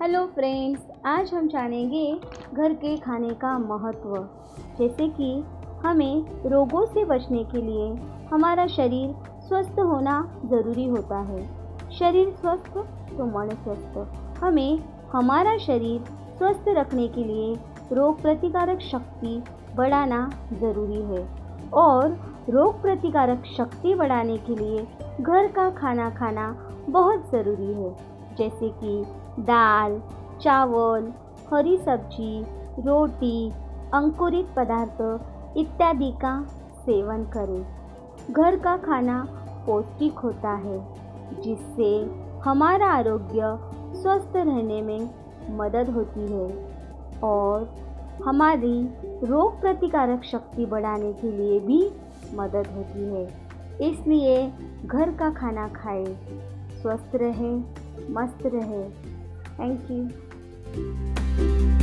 Hello friends आज हम जानेंगे घर के खाने का महत्व। जैसे कि हमें रोगों से बचने के लिए हमारा शरीर स्वस्थ होना ज़रूरी होता है। शरीर स्वस्थ तो मन स्वस्थ। हमें हमारा शरीर स्वस्थ रखने के लिए रोग प्रतिकारक शक्ति बढ़ाना ज़रूरी है और रोग प्रतिकारक शक्ति बढ़ाने के लिए घर का खाना खाना बहुत ज़रूरी है। जैसे कि दाल, चावल, हरी सब्ज़ी, रोटी, अंकुरित पदार्थ इत्यादि का सेवन करें। घर का खाना पौष्टिक होता है, जिससे हमारा आरोग्य स्वस्थ रहने में मदद होती है और हमारी रोग प्रतिकारक शक्ति बढ़ाने के लिए भी मदद होती है। इसलिए घर का खाना खाएँ, स्वस्थ रहें। मस्त रहे। Thank you